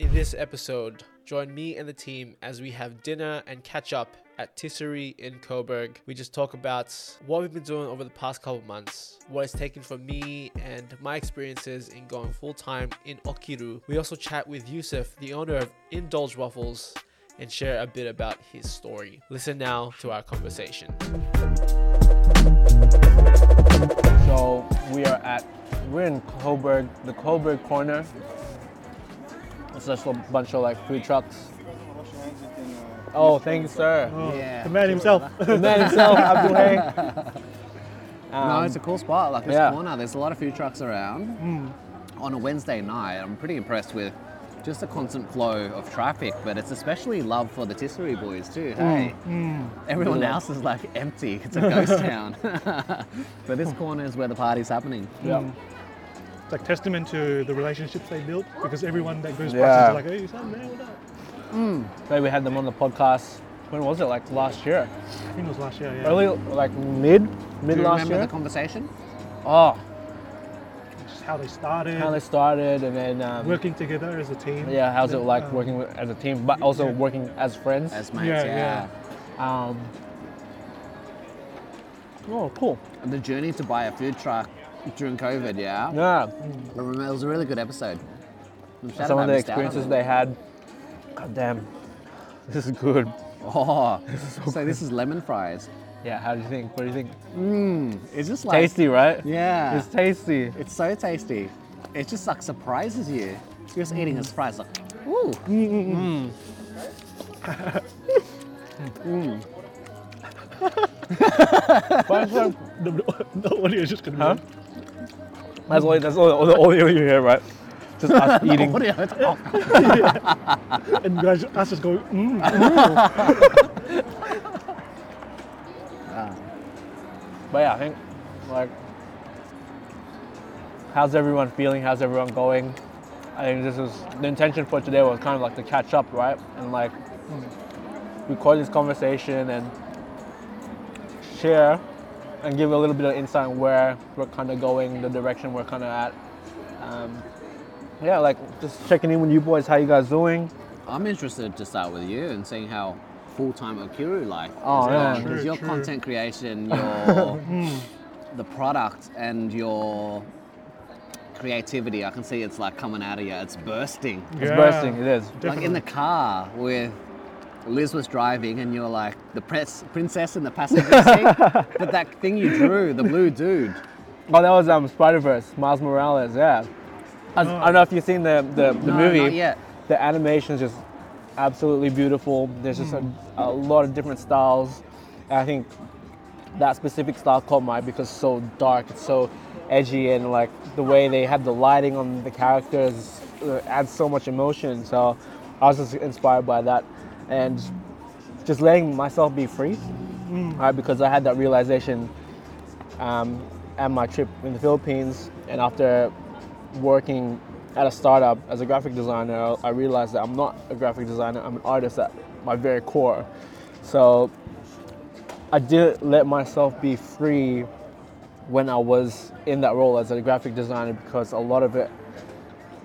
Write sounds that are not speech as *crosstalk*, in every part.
In this episode, join me and the team as we have dinner and catch up at TISIRI in Coburg. We just talk about what we've been doing over the past couple months, what it's taken for me and my experiences in going full time in Okiru. We also chat with Yussef, the owner of Indulge Waffles, and share a bit about his story. Listen now to our conversation. So we are at we're in Coburg, the Coburg corner. It's just a bunch of like food trucks. Oh, thank you, sir. Oh, yeah. The man himself. *laughs* The man himself, Abdul Hay. *laughs* Um, no, Um, it's a cool spot. Like this yeah. corner, there's a lot of food trucks around. Hmm. On a Wednesday night, I'm pretty impressed with just a constant flow of traffic, but it's especially love for the TISIRI boys too. Hmm. Hey, hmm. everyone Yeah. else is like empty. It's a ghost *laughs* town. but this corner is where the party's happening. yeah. It's like testament to the relationships they built because everyone that goes Yeah. past is like, hey, son, man, what up? Maybe we had them on the podcast. When was it? Like last year? I think it was last year, yeah. Early, like mid, mid Do you last remember year. the conversation? oh, Just how they started, how they started, and then um, working together as a team. yeah, how's it like um, working with, as a team, but also yeah. working as friends? As mates, Yeah, yeah. yeah. um, oh, cool. And the journey to buy a food truck during COVID, yeah. Yeah. I remember it was a really good episode. I'm Some of the missed out on experiences they had. God damn, *laughs* this is good. Oh, *laughs* this is so, good this is lemon fries. Yeah, how do you think? What do you think? Mmm, it's just like tasty, right? Yeah, It's tasty. it's so tasty. It just like surprises you. You're just eating this fries like, ooh. Mm. mmm, it's like- The, the, the audio is just gonna be Huh? That's all. That's all. all the audio you hear, right? Just us *laughs* eating. What are you- oh, *laughs* and guys, us just going. mm, mm. *laughs* But yeah, I think like, how's everyone feeling? How's everyone going? I think this is the intention for today was kind of like to catch up, right? And like record this conversation and share and give a little bit of insight on where we're kind of going, the direction we're kind of at. Um, yeah, like just checking in with you boys. How you guys doing? I'm interested to start with you and seeing how full-time Okiru life is Oh, yeah. going. Because True, your true. content creation, *laughs* your the product, and your creativity, I can see it's like coming out of you. It's bursting. It's bursting. It is. Like in the car with Liz was driving and you're like the press, princess in the passenger seat. *laughs* but that thing you drew, the blue dude. Oh, that was um, Spider Verse, Miles Morales. Yeah. I, I don't know if you've seen the the, the no, movie. Not yet. The animation is just absolutely beautiful. There's just a, a lot of different styles. And I think that specific style caught my eye because it's so dark, it's so edgy, and like the way they had the lighting on the characters uh, adds so much emotion. So I was just inspired by that, and just letting myself be free, right? Because I had that realization um, at my trip in the Philippines, and after working at a startup as a graphic designer, I realized that I'm not a graphic designer. I'm an artist at my very core. So I did let myself be free when I was in that role as a graphic designer because a lot of it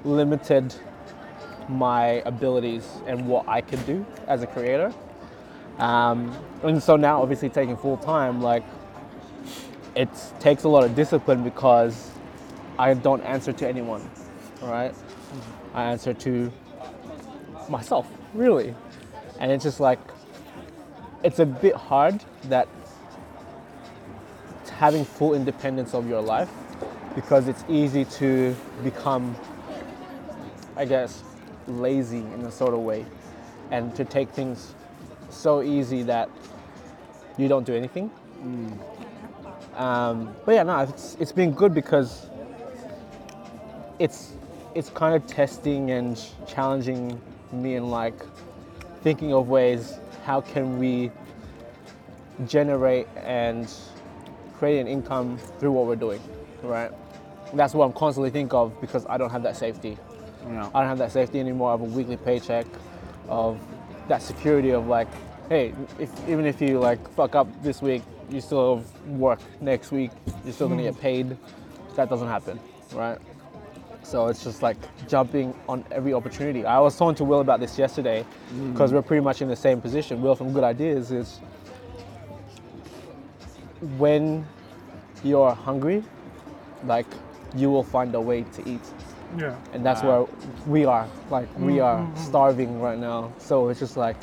limited my abilities and what I could do as a creator. Um, and so now, obviously, taking full time, like it takes a lot of discipline because I don't answer to anyone, right? I answer to myself, really. And it's just like, it's a bit hard that having full independence of your life because it's easy to become, I guess, lazy in a sort of way and to take things so easy that you don't do anything. Um, but yeah, no, it's, it's been good because it's it's kind of testing and challenging me in like thinking of ways how can we generate and create an income through what we're doing, right? That's what I'm constantly think of because I don't have that safety. Yeah. I don't have that safety anymore of a weekly paycheck, of that security of like, hey, if, even if you like fuck up this week, you still have work next week. You're still gonna get hmm. paid. That doesn't happen, right? So it's just like jumping on every opportunity. I was talking to Will about this yesterday hmm. because we're pretty much in the same position. Will from Good Ideas is when you're hungry, like you will find a way to eat. Yeah. And that's Wow. where we are. Like we are starving right now. So it's just like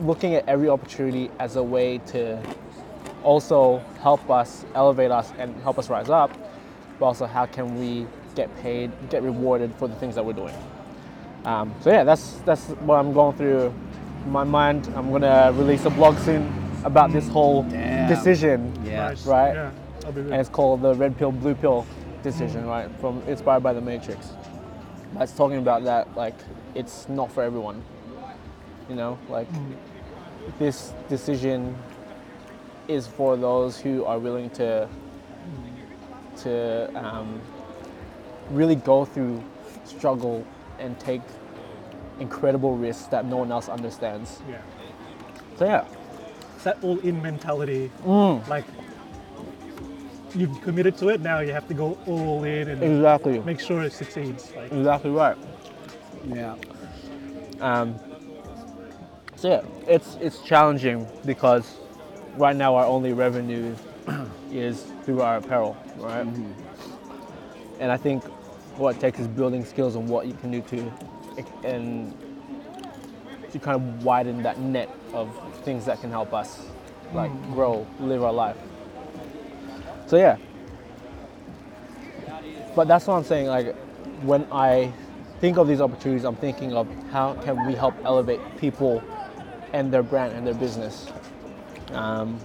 looking at every opportunity as a way to also help us elevate us and help us rise up, but also how can we get paid, get rewarded for the things that we're doing. Um, so yeah, that's that's what I'm going through my mind. I'm gonna release a blog soon about this whole Damn. decision, Yeah. Nice. Right. Yeah. I'll be and it's called the Red Pill Blue Pill decision, right? From inspired by the Matrix. That's talking about that like it's not for everyone. You know, like this decision is for those who are willing to to um, really go through struggle and take incredible risks that no one else understands. Yeah. So yeah, It's that all-in mentality. Mm. Like you've committed to it. Now you have to go all in and exactly, make sure it succeeds. Like exactly right. Yeah. Um, so yeah, it's it's challenging because right now our only revenue *clears throat* is through our apparel, right? And I think what it takes is building skills on what you can do to and to kind of widen that net of things that can help us like grow, live our life. So yeah. But that's what I'm saying. Like when I think of these opportunities, I'm thinking of how can we help elevate people and their brand and their business. Um,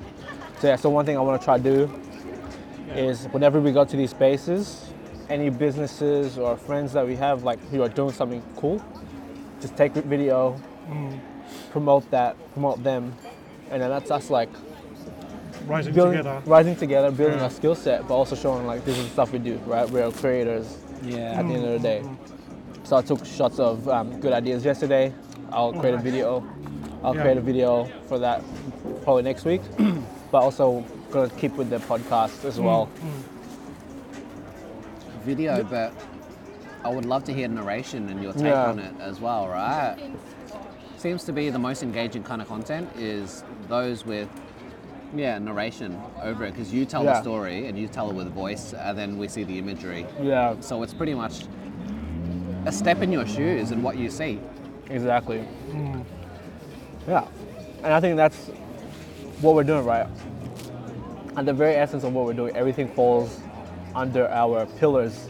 so yeah, so one thing I want to try to do is whenever we go to these spaces, any businesses or friends that we have like who are doing something cool, just take a video, promote that, promote them, and then that's us like rising building, together. rising together, building Yeah. our skill set, but also showing like this is the stuff we do, right? We're creators Yeah. at the end of the day. Mm-hmm. So I took shots of um, good ideas yesterday. I'll create a nice. video. I'll Yeah. create a video for that probably next week. *clears throat* but also gonna keep with the podcast as well. Mm, mm. Video, but I would love to hear narration and your take Yeah. on it as well, right? Seems to be the most engaging kind of content is those with yeah narration over it because you tell the story and you tell it with a voice and then we see the imagery Yeah, so it's pretty much a step in your shoes and what you see exactly. Mm. Yeah, and I think that's what we're doing right. At the very essence of what we're doing, everything falls under our pillars,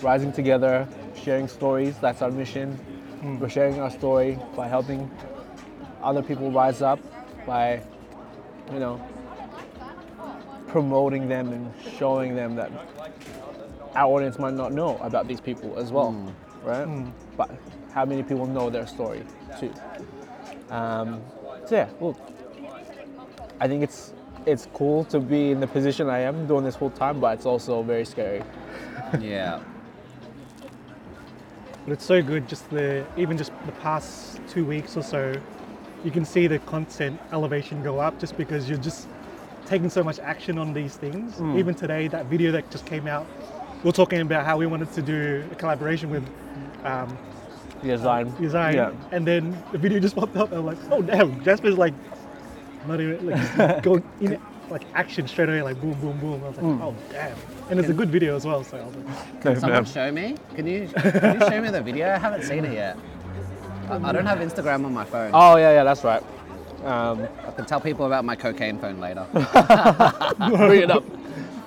rising together, sharing stories. That's our mission. Hmm. We're sharing our story by helping other people rise up, by you know promoting them and showing them that our audience might not know about these people as well, right? But how many people know their story too? Um, so yeah, well, I think it's it's cool to be in the position I am doing this full time, but it's also very scary. *laughs* yeah But it's so good. Just the even just the past two weeks or so, you can see the content elevation go up just because you're just taking so much action on these things. Hmm. Even today, that video that just came out, we are talking about how we wanted to do a collaboration with um, Design. design, um, Yeah. and then the video just popped up. and I'm like, oh damn, Jasper's like, not even like *laughs* going in like action straight away, like boom, boom, boom. I was like, hmm. oh damn, and it's a good video as well. So I was like, can someone show me can you can you show me the video i haven't seen it yet I, I don't have instagram on my phone Oh yeah, yeah, that's right. Um, i can tell people about my cocaine phone later *laughs* bring it up.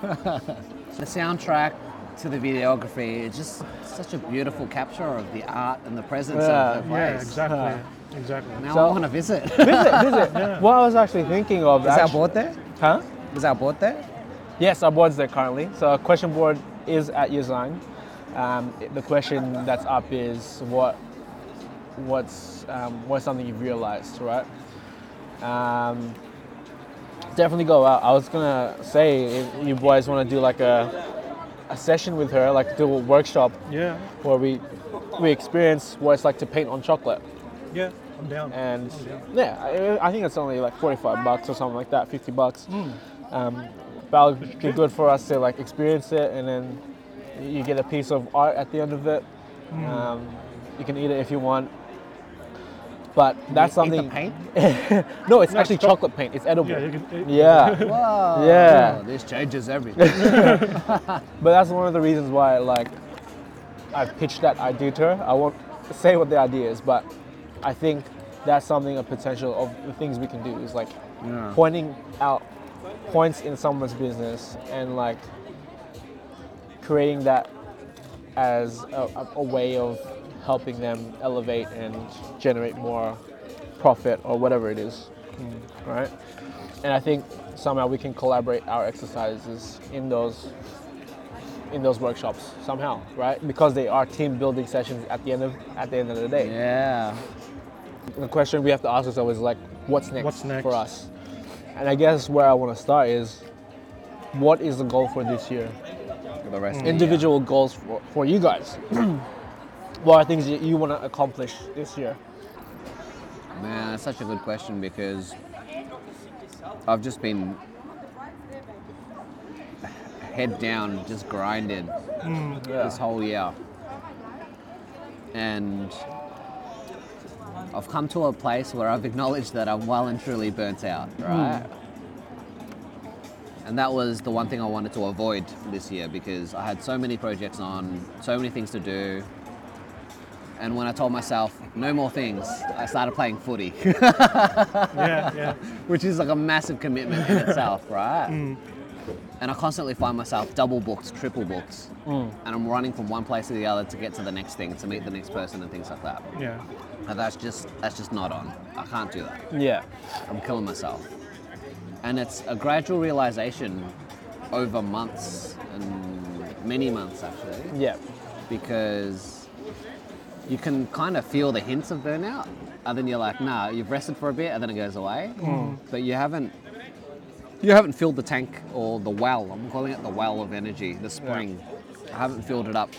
*laughs* the soundtrack to the videography is just such a beautiful capture of the art and the presence Yeah, of the place. yeah, exactly, exactly. Now So- I want to visit. Visit, visit. *laughs* What I was actually thinking of. Is our actu- board there? Huh? Is our board there? Yes, our board's there currently. So our question board is at Yazine. Um, the question that's up is what what's um, what's something you've realized, right? Um, definitely go out. I was gonna say if you boys want to do like a a session with her, like do a workshop Yeah, where we we experience what it's like to paint on chocolate. yeah, I'm down. and I'm down. yeah, I, I think it's only like 45 bucks or something like that, 50 bucks. Um, that'll be good for us to like experience it and then You get a piece of art at the end of it. Hmm. Um, you can eat it if you want. But that's You eat the something. paint? *laughs* no, it's No, actually it's chocolate paint. It's edible. Yeah, you can. it- *laughs* Yeah. Whoa. Yeah. This changes everything. *laughs* But that's one of the reasons why, like, I pitched that idea to her. I won't say what the idea is, but I think that's something a potential of the things we can do is like Yeah. pointing out points in someone's business and like creating that as a, a, a way of helping them elevate and generate more profit or whatever it is, hmm. right? And I think somehow we can collaborate our exercises in those in those workshops somehow, right? Because they are team building sessions at the end of at the end of the day. yeah. The question we have to ask ourselves is like, what's next, What's next? for us? And I guess where I want to start is, what is the goal for this year? For the rest of the year. Individual goals for, for you guys. *clears throat* what are things that you want to accomplish this year? Man, that's such a good question because I've just been head down, just grinded mm, this whole year. And I've come to a place where I've acknowledged that I'm well and truly burnt out, mm. right? And that was the one thing I wanted to avoid this year because I had so many projects on, so many things to do. And when I told myself, no more things, I started playing footy. *laughs* Yeah, yeah. which is like a massive commitment in itself, right? Mm. And I constantly find myself double booked, triple booked, mm. and I'm running from one place to the other to get to the next thing, to meet the next person, and things like that. Yeah. And that's just that's just not on. I can't do that. Yeah. I'm killing myself. And it's a gradual realization over months and many months actually, Yeah. because you can kind of feel the hints of burnout, and then you're like, nah, you've rested for a bit, and then it goes away, but you haven't. You haven't filled the tank or the well. I'm calling it the well of energy, the spring. I haven't filled it up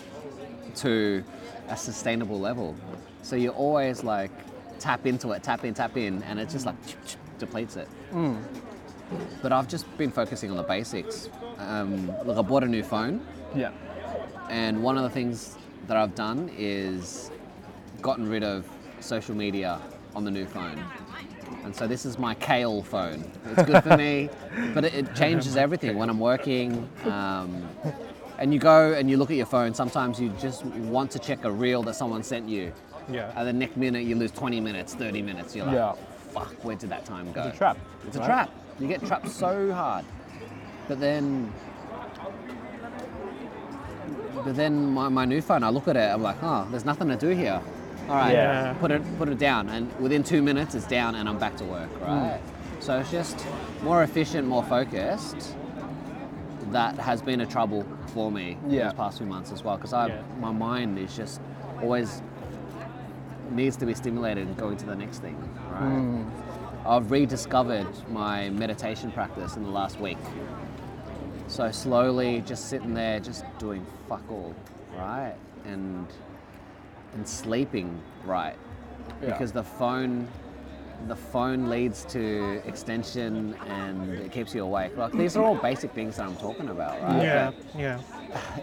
to a sustainable level. So you always like tap into it, tap in, tap in, and it just like depletes it. But I've just been focusing on the basics. Um, look, I bought a new phone. Yeah. And one of the things that I've done is gotten rid of social media on the new phone. And so this is my kale phone. It's good for me, *laughs* but it, it changes everything when I'm working. Um, and you go and you look at your phone, sometimes you just want to check a reel that someone sent you. Yeah. And the next minute you lose 20 minutes, 30 minutes. You're like, Yeah. fuck, where did that time go? It's a trap. It's a trap. You get trapped so hard. But then, but then my, my new phone, I look at it, I'm like, oh, there's nothing to do here. All right, Yeah. put it put it down, and within two minutes it's down, and I'm back to work. Right. Hmm. So it's just more efficient, more focused. That has been a trouble for me Yeah. these past few months as well, because I Yeah. my mind is just always needs to be stimulated and going to the next thing. Right. Hmm. I've rediscovered my meditation practice in the last week. So slowly, just sitting there, just doing fuck all, right, and and sleeping right, Yeah. because the phone, the phone leads to extension and it keeps you awake. Like these are all basic things that I'm talking about, right? Yeah. Yeah.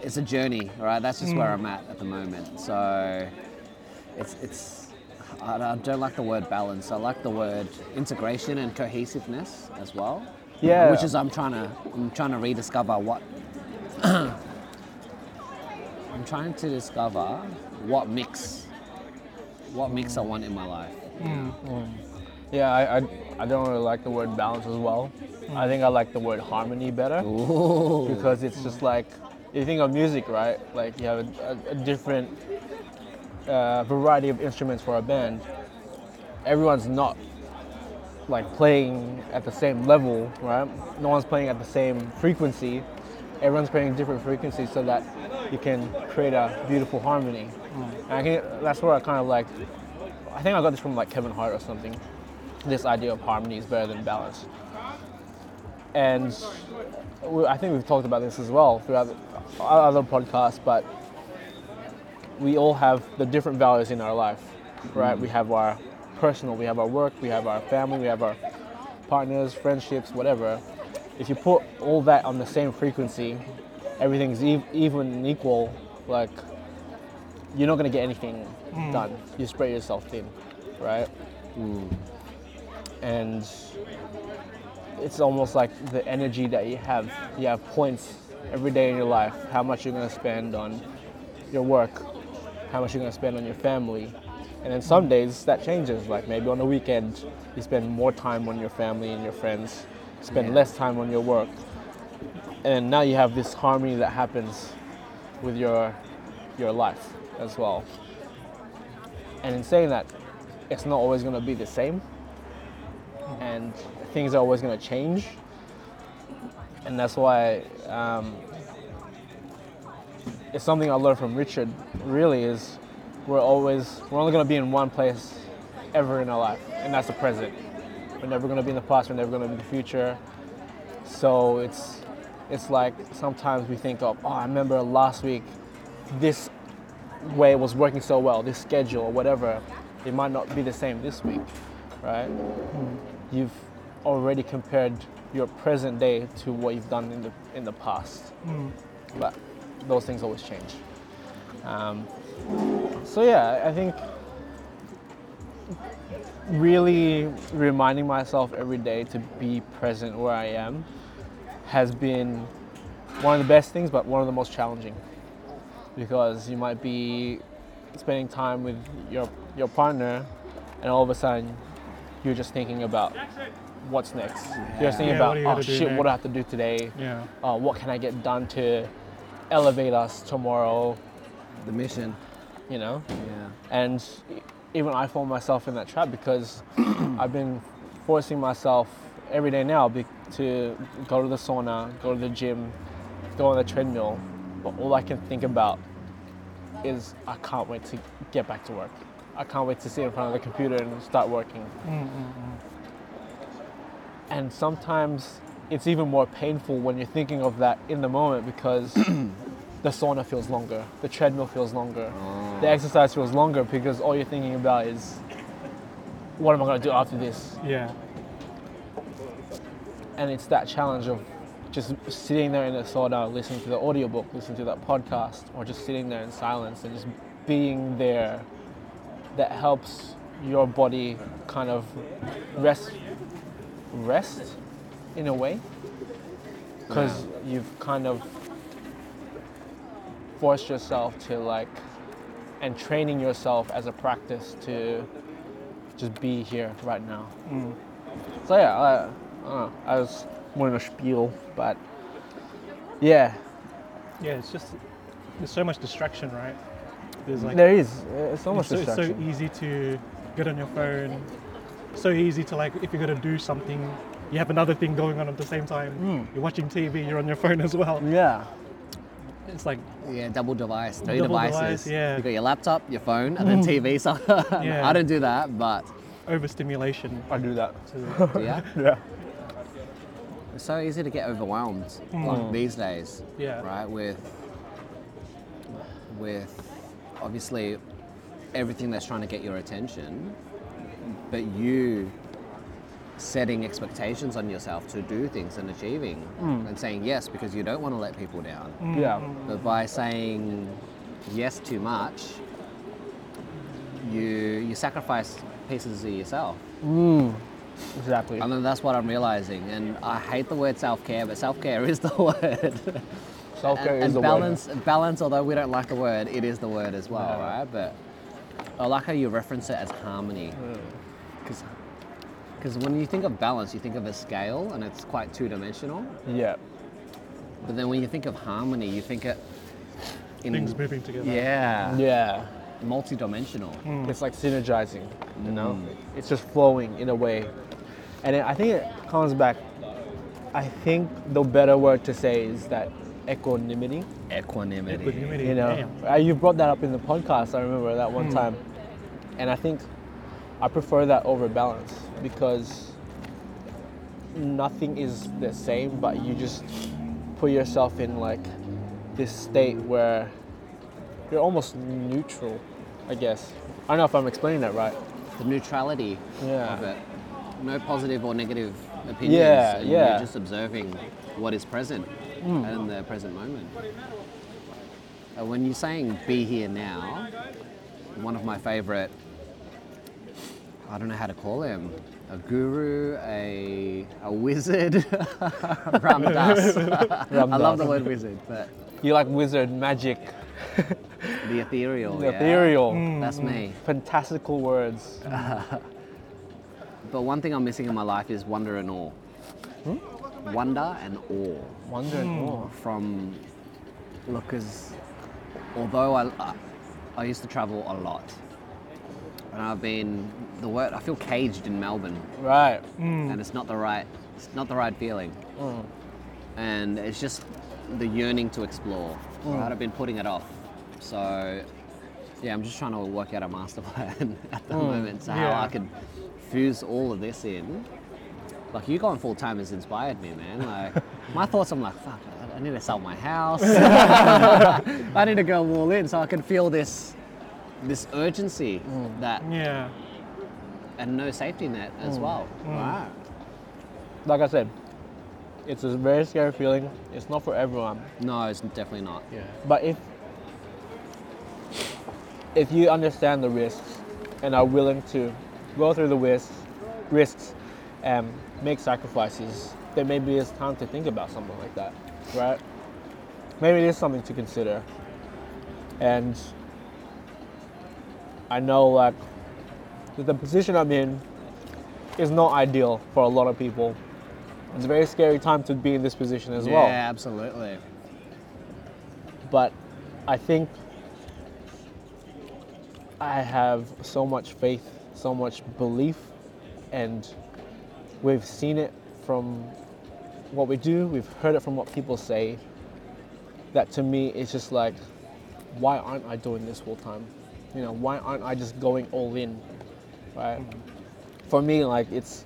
It's a journey, right? That's just where hmm. I'm at at the moment. So it's it's. I I don't like the word balance. I like the word integration and cohesiveness as well. Yeah. Which is I'm trying to I'm trying to rediscover what *coughs* I'm trying to discover what mix what mix I want in my life. Yeah, I, I, I don't really like the word balance as well. I think I like the word harmony better Ooh. because it's just like you think of music, right? Like you have a, a, a different uh, variety of instruments for a band. Everyone's not like playing at the same level, right? No one's playing at the same frequency. Everyone's playing different frequencies so that you can create a beautiful harmony. And I think that's where I kind of like. I think I got this from like Kevin Hart or something. This idea of harmony is better than balance. And I think we've talked about this as well throughout other podcasts, but we all have the different values in our life, right? We have our personal, we have our work, we have our family, we have our partners, friendships, whatever. If you put all that on the same frequency everything's e- even and equal, like you're not gonna get anything hmm. done. You spread yourself thin, right? Hmm. And it's almost like the energy that you have. You have points every day in your life. How much you're gonna spend on your work, how much you're gonna spend on your family, and then some days that changes. Like maybe on the weekend you spend more time on your family and your friends, spend Yeah. less time on your work, and now you have this harmony that happens with your your life as well. And in saying that, it's not always gonna be the same, and things are always gonna change, and that's why. Um, it's something I learned from Richard. Really, is we're always we're only gonna be in one place ever in our life, and that's the present. We're never gonna be in the past. We're never gonna be in the future. So it's it's like sometimes we think of, oh, I remember last week, this way was working so well, this schedule or whatever. It might not be the same this week, right? You've already compared your present day to what you've done in the in the past, but those things always change. Um, so yeah, I think really reminding myself every day to be present where I am has been one of the best things, but one of the most challenging because you might be spending time with your your partner, and all of a sudden you're just thinking about what's next. You're just thinking Yeah, about are oh gonna shit, what do I have to do today? Yeah. Uh, what can I get done to elevate us tomorrow? The mission. You know, Yeah. and even I fall myself in that trap because *clears throat* I've been forcing myself every day now be, to go to the sauna, go to the gym, go on the treadmill. But all I can think about is I can't wait to get back to work. I can't wait to sit in front of the computer and start working. Mm, mm, mm. And sometimes it's even more painful when you're thinking of that in the moment because *coughs* the sauna feels longer, the treadmill feels longer, the oh. exercise feels longer because all you're thinking about is what am I going to do after this? Yeah. And it's that challenge of just sitting there in the sauna, listening to the audiobook, listening to that podcast, or just sitting there in silence and just being there that helps your body kind of rest rest in a way? Because you've kind of forced yourself to like and training yourself as a practice to just be here right now. Mm. So yeah I, I don't know. I was more in a spiel but yeah Yeah. It's just there's so much distraction, right? There's like there is it's so much it's, so, it's so easy to get on your phone. So easy to like if you're gonna do something, you have another thing going on at the same time. Hmm. You're watching TV, you're on your phone as well. yeah It's like Yeah, double device, three Double devices. device, yeah. You got your laptop, your phone, and then TV. So *laughs* Yeah. I don't do that, but overstimulation. i do that To, *laughs* yeah, yeah it's so easy to get overwhelmed like mm. these days. Yeah. Right with with obviously everything that's trying to get your attention, but you setting expectations on yourself to do things and achieving mm. and saying yes because you don't want to let people down. Mm. yeah But by saying yes too much, you you sacrifice pieces of yourself. Exactly And then that's what I'm realizing. And I hate the word self care, but self care *laughs* is the word. self-care and is and the balance, balance. Although we don't like the word, it is the word as well, Yeah. right? But I like how you reference it as harmony, because because when you think of balance, you think of a scale, and it's quite two dimensional. yeah But then when you think of harmony, you think it in things moving together. yeah, yeah multi-dimensional. Hmm. It's like synergizing, you know? Hmm. It's just flowing in a way. And it, I think it comes back, I think the better word to say is that equanimity. Equanimity. Equanimity. You know, Damn. Uh, you brought that up in the podcast, I remember that one hmm. time. And I think I prefer that over balance because nothing is the same, but you just put yourself in like this state where you're almost neutral, I guess. I don't know if I'm explaining that right. The neutrality Yeah. of it. No positive or negative opinions. Yeah, and yeah. You're just observing what is present. and in the present moment. Uh, when you're saying be here now, one of my favorite, I don't know how to call him, a guru, a, a wizard, *laughs* Ram Dass. *laughs* I love the word wizard, but You like wizard magic, *laughs* the ethereal. the yeah, ethereal, mm. That's me. fantastical words. But one thing I'm missing in my life is wonder and awe. Hmm? Wonder and awe. Wonder and hmm. awe. from look because although I, I I used to travel a lot and I've been the word I feel caged in Melbourne Right. Hmm. and it's not the right it's not the right feeling and it's just the yearning to explore right I've been putting it off so yeah I'm just trying to work out a master *laughs* plan at the hmm, moment so how Yeah. I can fuse all of this in like you going full time has inspired me, man. *laughs* Like my thoughts, I'm like, fuck, I- need to sell my house. *laughs* I need to go all in so I can feel this, this urgency hmm, that Yeah. and no safety net as hmm, well. Wow. Like I said, it's a very scary feeling. It's not for everyone. No, it's definitely not. Yeah. But if if you understand the risks and are willing to go through the risks, risks and make sacrifices, then maybe it's time to think about something like that, right? Maybe it is something to consider. And I know like that the position I'm in is not ideal for a lot of people. It's a very scary time to be in this position as yeah, well Yeah, absolutely. but I think I have so much faith, so much belief, and we've seen it from what we do, we've heard it from what people say. That to me is just like, why aren't I doing this full time? You know, why aren't I just going all in? Right? Mm-hmm. For me, like, it's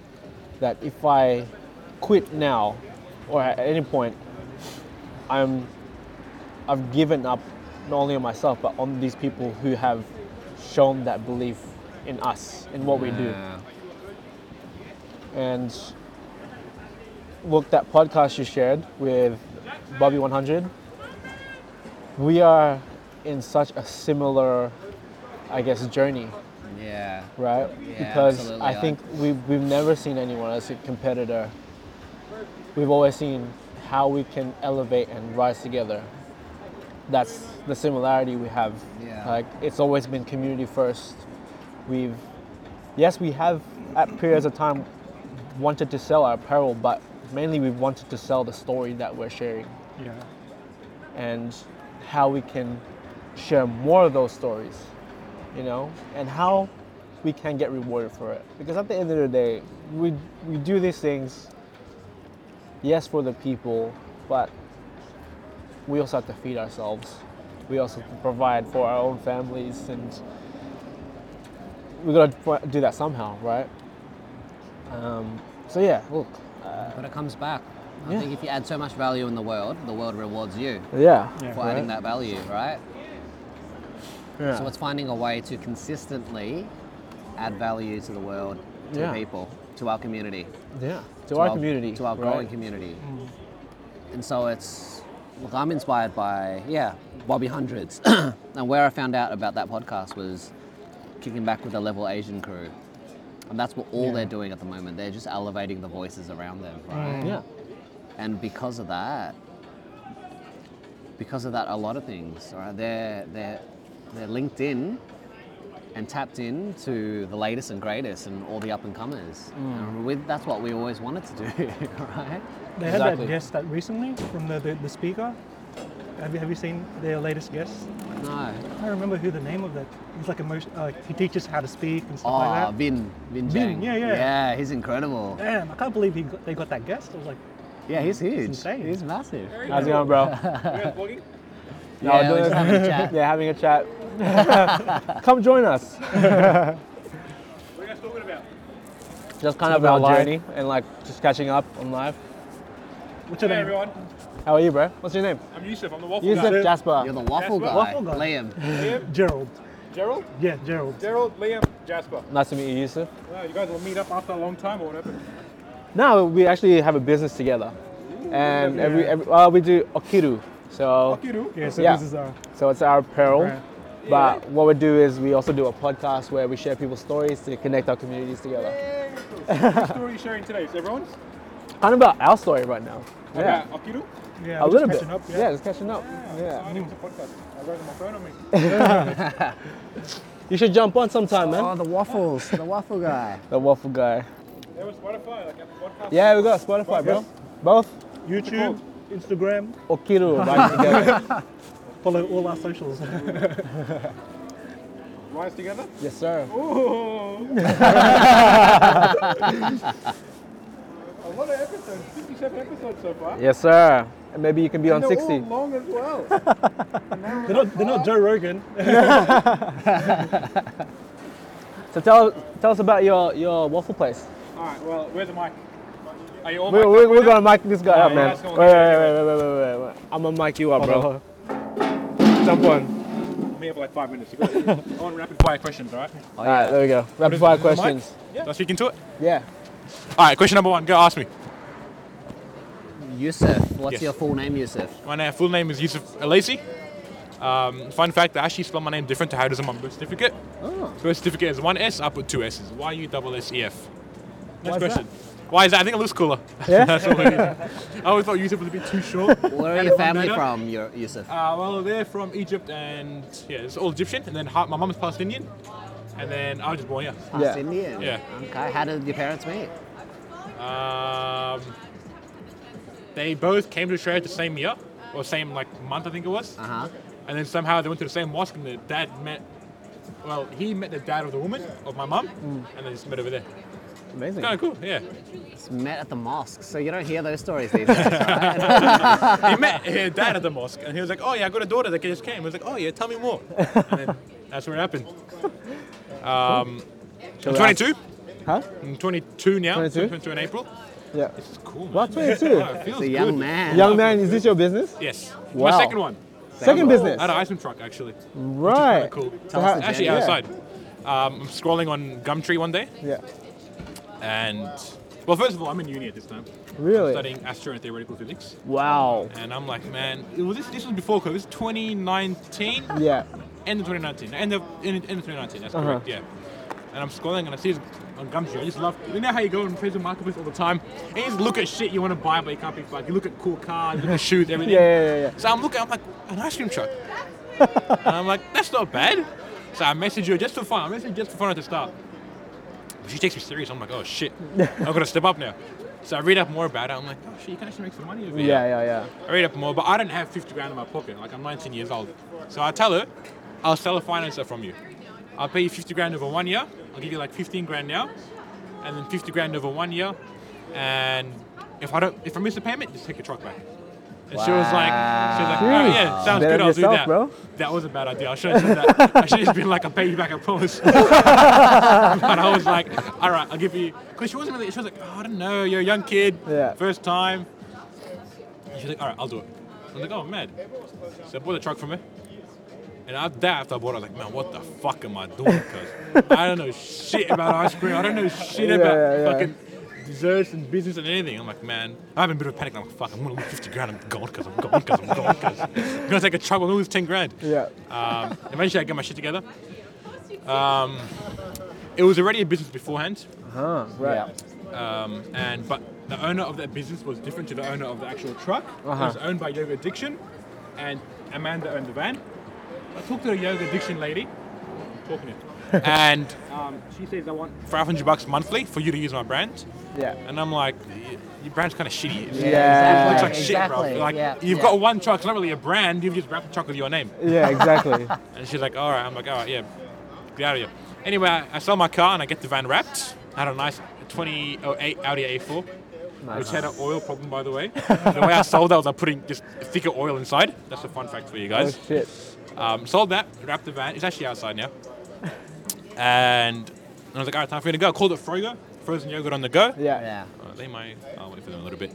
that if I quit now or at any point, I'm I've given up not only on myself but on these people who have shown that belief in us in what we do. And look, that podcast you shared with Bobby 100, we are in such a similar, I guess, journey, Yeah. right? Yeah, because I think we've, we've never seen anyone as a competitor. We've always seen how we can elevate and rise together. That's the similarity we have. Yeah. Like it's always been community first. We've yes, we have at periods of time wanted to sell our apparel, but mainly we've wanted to sell the story that we're sharing Yeah. and how we can share more of those stories, you know, and how we can get rewarded for it. Because at the end of the day, we we do these things, yes, for the people, but we also have to feed ourselves. We also have to provide for our own families, and we have gotta do that somehow, right? Um, so yeah, look, uh, But it comes back. I Yeah. think if you add so much value in the world, the world rewards you yeah, Yeah. for adding that value, right? yeah. So it's finding a way to consistently add value to the world, to Yeah. people, to our community, yeah, to, our, community, to our right? growing community. And so it's look, I'm inspired by yeah, Bobby Hundreds, *clears throat* and where I found out about that podcast was kicking back with the Level Asian crew, and that's what all Yeah. they're doing at the moment. They're just elevating the voices around them, right? Mm. Yeah. and because of that because of that a lot of things right they're they're they're linked in and tapped in to the latest and greatest and all the up and comers mm. and with that's what we always wanted to do *laughs* right They had Exactly. that guest that recently from the, the, the speaker. Have you, have you seen their latest guest? no I can't remember who the name of that. He's like emotion. Uh, he teaches how to speak and stuff oh like that. vin vin Vinh, Giang. yeah, yeah. yeah he's incredible Damn, I can't believe he got, they got that guest. I was like, yeah he's huge insane. he's massive How's it going, bro? *laughs* yeah, No, we're just having a chat *laughs* Yeah, having a chat. *laughs* Come join us. What are you guys talking about? Just kind Talk of our life. journey and like just catching up on life. What's your Hey name? everyone, How are you, bro? What's your name? I'm Yussef. I'm the waffle Guy. Yussef guy. Jasper. you're the waffle Jasper? guy, Waffle guy. liem Liem, Gerald. Gerald, Yeah, Gerald. Gerald, Liem, Jasper. Nice to meet you, Yussef. Wow, you guys will meet up after a long time or whatever. No, we actually have a business together. and every, every well, we do okiru. So Okiru? Yeah, so Yeah. this is our so it's our apparel. Right. But what we do is we also do a podcast where we share people's stories to connect our communities together. What story are you sharing today? Is everyone's? Kind of about our story right now. Yeah, About Akiru? yeah, a little bit. catching Up, yeah. just catching up. Yeah, I think it's a podcast. I wrote it on my phone on me. *laughs* *laughs* you should jump on sometime, man. Oh, the waffles, the waffle guy. *laughs* The waffle guy. There was Spotify, like Apple Podcast. Yeah, we got Spotify, bro. Both YouTube, Instagram, okiru right together. follow all our socials. Rise together. yes, sir. Ooh. a lot of episodes, 57 episodes so far. Yes, sir. And maybe you can be on And they're 60. all long as well. *laughs* they're not they're not Joe Rogan. *laughs* So tell tell us about your your waffle place. Alright, well, where's the mic? Are you all We're, we're, we're gonna mic this guy Oh, up, yeah, man. Wait, wait, wait, wait, wait, wait, wait. I'm gonna mic you up, bro. Jump on. Me have like five minutes. You got want rapid fire questions, alright? Oh, All right, there we go. Rapid fire is the mic? questions. Do I speak into it? Yeah. Alright, question number one. Go ask me. Yussef, what's Yes. your full name, Yussef? My name, full name is Yussef Elleissy. Um, fun fact, I actually spelled my name different to how it is on my birth certificate. Oh. Birth certificate is one S, I put two S's. Y U double S E F. Next is question. Why is that? I think it looks cooler. Yeah? *laughs* That's all it is. I always thought Yussef was a bit too short. *laughs* Where are your family from, your Yussef? Uh, well, they're from Egypt and yeah, it's all Egyptian. And then half, my mum's Palestinian. And then I was just born here. Yeah. Palestinian. Yeah. Okay. How did your parents meet? Um, they both came to Australia the same year, or same like month, I think it was. Uh huh. And then somehow they went to the same mosque, and the dad met. Well, he met the dad of the woman of my mum, and they just met over there. Amazing. Kind of cool, yeah. It's met at the mosque, so you don't hear those stories these *laughs* days, right? he met her dad at the mosque, and he was like, "Oh yeah, I got a daughter that just came." He was like, "Oh yeah, tell me more." And then that's where it happened. Um, Shall I'm 22. Huh? I'm 22 now. 22? 22 in April. Yeah. This is cool. Man. What, 22? Yeah, it feels the young good. man. Young man, is this your business? Yes. Wow. My second one. Second business. I had an ice cream truck actually. Right. Cool. So how- Actually, yeah. outside. Um, I'm scrolling on Gumtree one day, Yeah. and well, first of all, I'm in uni at this time, Really? studying astro and theoretical physics, Wow. and I'm like, man, it was this, this was before COVID. This is 2019, Yeah. End of 2019, end of end, end of 2019. That's Uh-huh. correct, yeah. And I'm scrolling and I see this on Gumtree. I just love. You know how you go on Facebook Marketplace all the time, and you just look at shit you want to buy, but you can't be like. You look at cool cars, you look at shoes, everything. Yeah, yeah, yeah, yeah. So I'm looking, I'm like, an ice cream truck. and I'm like, that's not bad. So I message her just for fun. I message just for fun at the start. But she takes me serious. I'm like, oh shit, *laughs* I'm gonna step up now. So I read up more about it. I'm like, oh shit, you can actually make some money over here. Yeah, yeah, yeah. I read up more, but I don't have 50 grand in my pocket. Like I'm 19 years old. So I tell her, I'll sell a financer from you. I'll pay you 50 grand over one year. I'll give you like 15 grand now, and then 50 grand over one year. And if I don't, if I miss a payment, just take your truck back. And she was like, she was like, oh, yeah, sounds Bet good. I'll do that. bro. That was a bad idea. I should have said that. I should have just been like, I'll pay you back, I promise. *laughs* but I was like, all right, I'll give you. Because she wasn't really. She was like, oh, I don't know, you're a young kid, Yeah. first time. She's like, all right, I'll do it. I'm like, oh, man. So I bought the truck from her. And after that, after I bought it, I was like, man, what the fuck am I doing? Because I don't know shit about ice cream. I don't know shit Yeah, about yeah, yeah. fucking desserts and business and anything. I'm like, man, I have a bit of a panic. I'm like, fuck, I'm gonna lose 50 grand. I'm going because I'm going because I'm going because I'm gonna take a truck. I'm gonna lose 10 grand. Yeah. Um, eventually, I get my shit together. Um, it was already a business beforehand, Huh. Right. um, and but the owner of that business was different to the owner of the actual truck. Uh-huh. It was owned by Yoga Addiction, and Amanda owned the van. I talked to a Yoga Addiction lady, talking to her, *laughs* and um, she says I want 500 bucks monthly for you to use my brand, Yeah. and I'm like, your brand's kind of shitty. It Yeah. looks like exactly. shit, bro. Like yeah, you've yeah. got one truck. It's not really a brand. You've just wrapped the truck with your name. Yeah, exactly. *laughs* And she's like, all right. I'm like, all right, yeah, get out of here. Anyway, I- I sell my car and I get the van wrapped. I had a nice 2008 Audi A4, which had an oil problem, by the way. the way I sold that was I putting just thicker oil inside. That's a fun fact for you guys. oh guys. shit. Um, sold that, wrapped the van. It's actually outside now. And I was like, all right, time for me to go. I called it Frogo, frozen yogurt on the go. Yeah. Yeah. Uh, they might. I'll wait for them a little bit.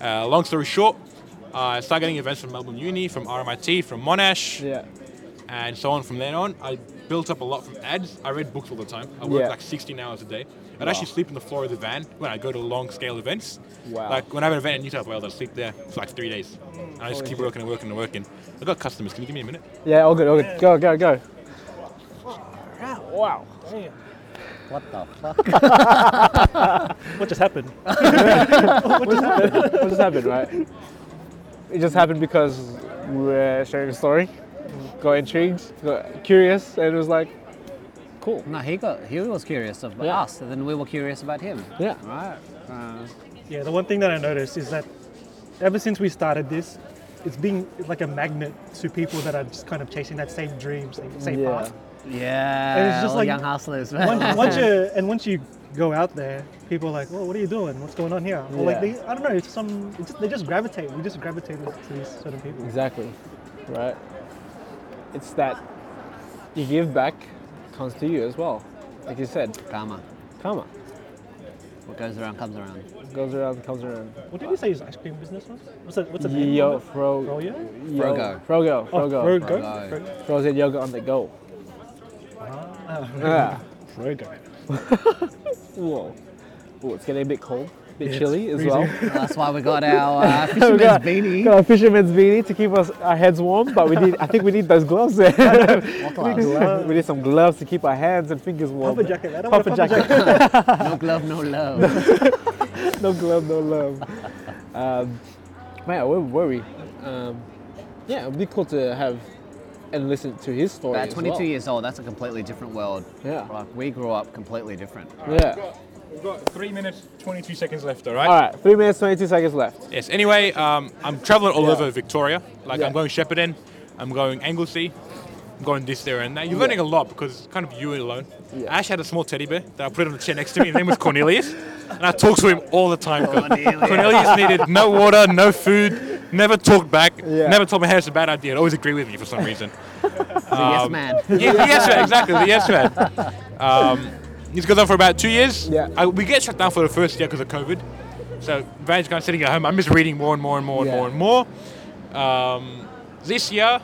Uh, long story short, uh, I started getting events from Melbourne Uni, from RMIT, from Monash Yeah. and so on from then on. I built up a lot from ads. I read books all the time. I worked Yeah. like 16 hours a day. I'd actually sleep in the floor of the van when I go to long scale events. Wow. Like when I have an event in New South Wales, I sleep there for like three days. And I just keep working and working and working. I've got customers. Can you give me a minute? Yeah, all good, all good. Go, go, go. Wow. What the fuck? *laughs* What just happened? *laughs* *laughs* What just happened, right? It just happened because we were sharing a story, got intrigued, got curious, and it was like, cool. no, he got he was curious about Yeah. us, and then we were curious about him. Yeah. Right. Uh, Yeah, the one thing that I noticed is that ever since we started this, it's being like a magnet to people that are just kind of chasing that same dream, same, same Yeah. path. yeah. And it's just all like- young hustlers, man. Once, once you *laughs* and once you go out there, people are like, "Well, what are you doing? What's going on here?" Or like, they, I don't know. It's some. It's just, they just gravitate. We just gravitate to these certain people. Exactly, right? It's that you give back comes to you as well. Like you said, Karma. karma What goes around comes around. goes around, comes around. What did you say his ice cream business was? What's it? What's the name? Yo, of it? fro, Froyo? yo, Frogo. Frogo, Oh, Frogo. Frogo. Frogo. Frogo. Frozen yogurt on the go. Ah, Yeah. Frogo. *laughs* Whoa. Ooh, it's getting a bit cold, a bit It's chilly as freezing. well. That's why we got our uh, *laughs* fisherman's got, beanie. got a fisherman's beanie to keep us our heads warm, but we need. I think we need those gloves there. What *laughs* gloves? we need some gloves to keep our hands and fingers warm. Puffer jacket. I don't want Puffer a puffer jacket. jacket. *laughs* No glove, no love. no glove, no love. Um, man, where were we? Um, yeah, it'd be cool to have and listen to his story. At as 22 well. years old, that's a completely different world. Yeah. Like we grew up completely different. Yeah. We've got three minutes, 22 seconds left, all right? All right, three minutes, 22 seconds left. Yes. Anyway, um, I'm traveling all Yeah. over Victoria. Like Yeah. I'm going Shepparton, I'm going Anglesea, I'm going this there and that. You're learning a lot because it's kind of you alone. Yeah. Ash had a small teddy bear that I put on the chair next to me. His name was Cornelius, and I talked to him all the time. Cornelius. Cornelius needed no water, no food, never talked back, Yeah. never told me hey, it's a bad idea. He'd always agree with me for some reason. *laughs* *laughs* He's a yes man. Yeah, the yes man, exactly, the yes *laughs* man. Um, this gone on for about two years. Yeah. I, we get shut down for the first year because of COVID. So Van's kind of sitting at home. I'm just reading more and more and more and Yeah. more and more. Um, this year,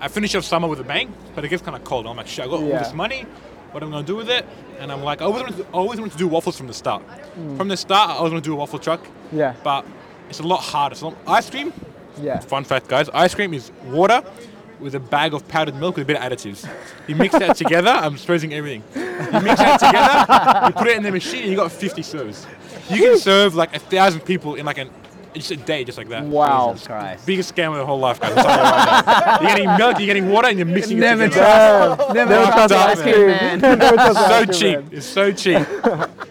I finished off summer with a bang, but it gets kind of cold. I'm like, shit, I got Yeah. all this money. What am I going to do with it? And I'm like, I always wanted to, always wanted to do waffles from the start. From the start, I always wanted to do a waffle truck, Yeah. but it's a lot harder. So ice cream, Yeah. Fun fact, guys: ice cream is water with a bag of powdered milk with a bit of additives. You mix that together. I'm exposing everything. You mix that together. You put it in the machine, and you got 50 serves. You can serve like a thousand people in like an just a day, just like that. Wow. Jesus Christ. Biggest scam of the whole life, guys. You right now. You're getting milk, you're getting water, and you're mixing Never it together. trust, never Never trust ice cream, man. So cheap. man. It's so cheap.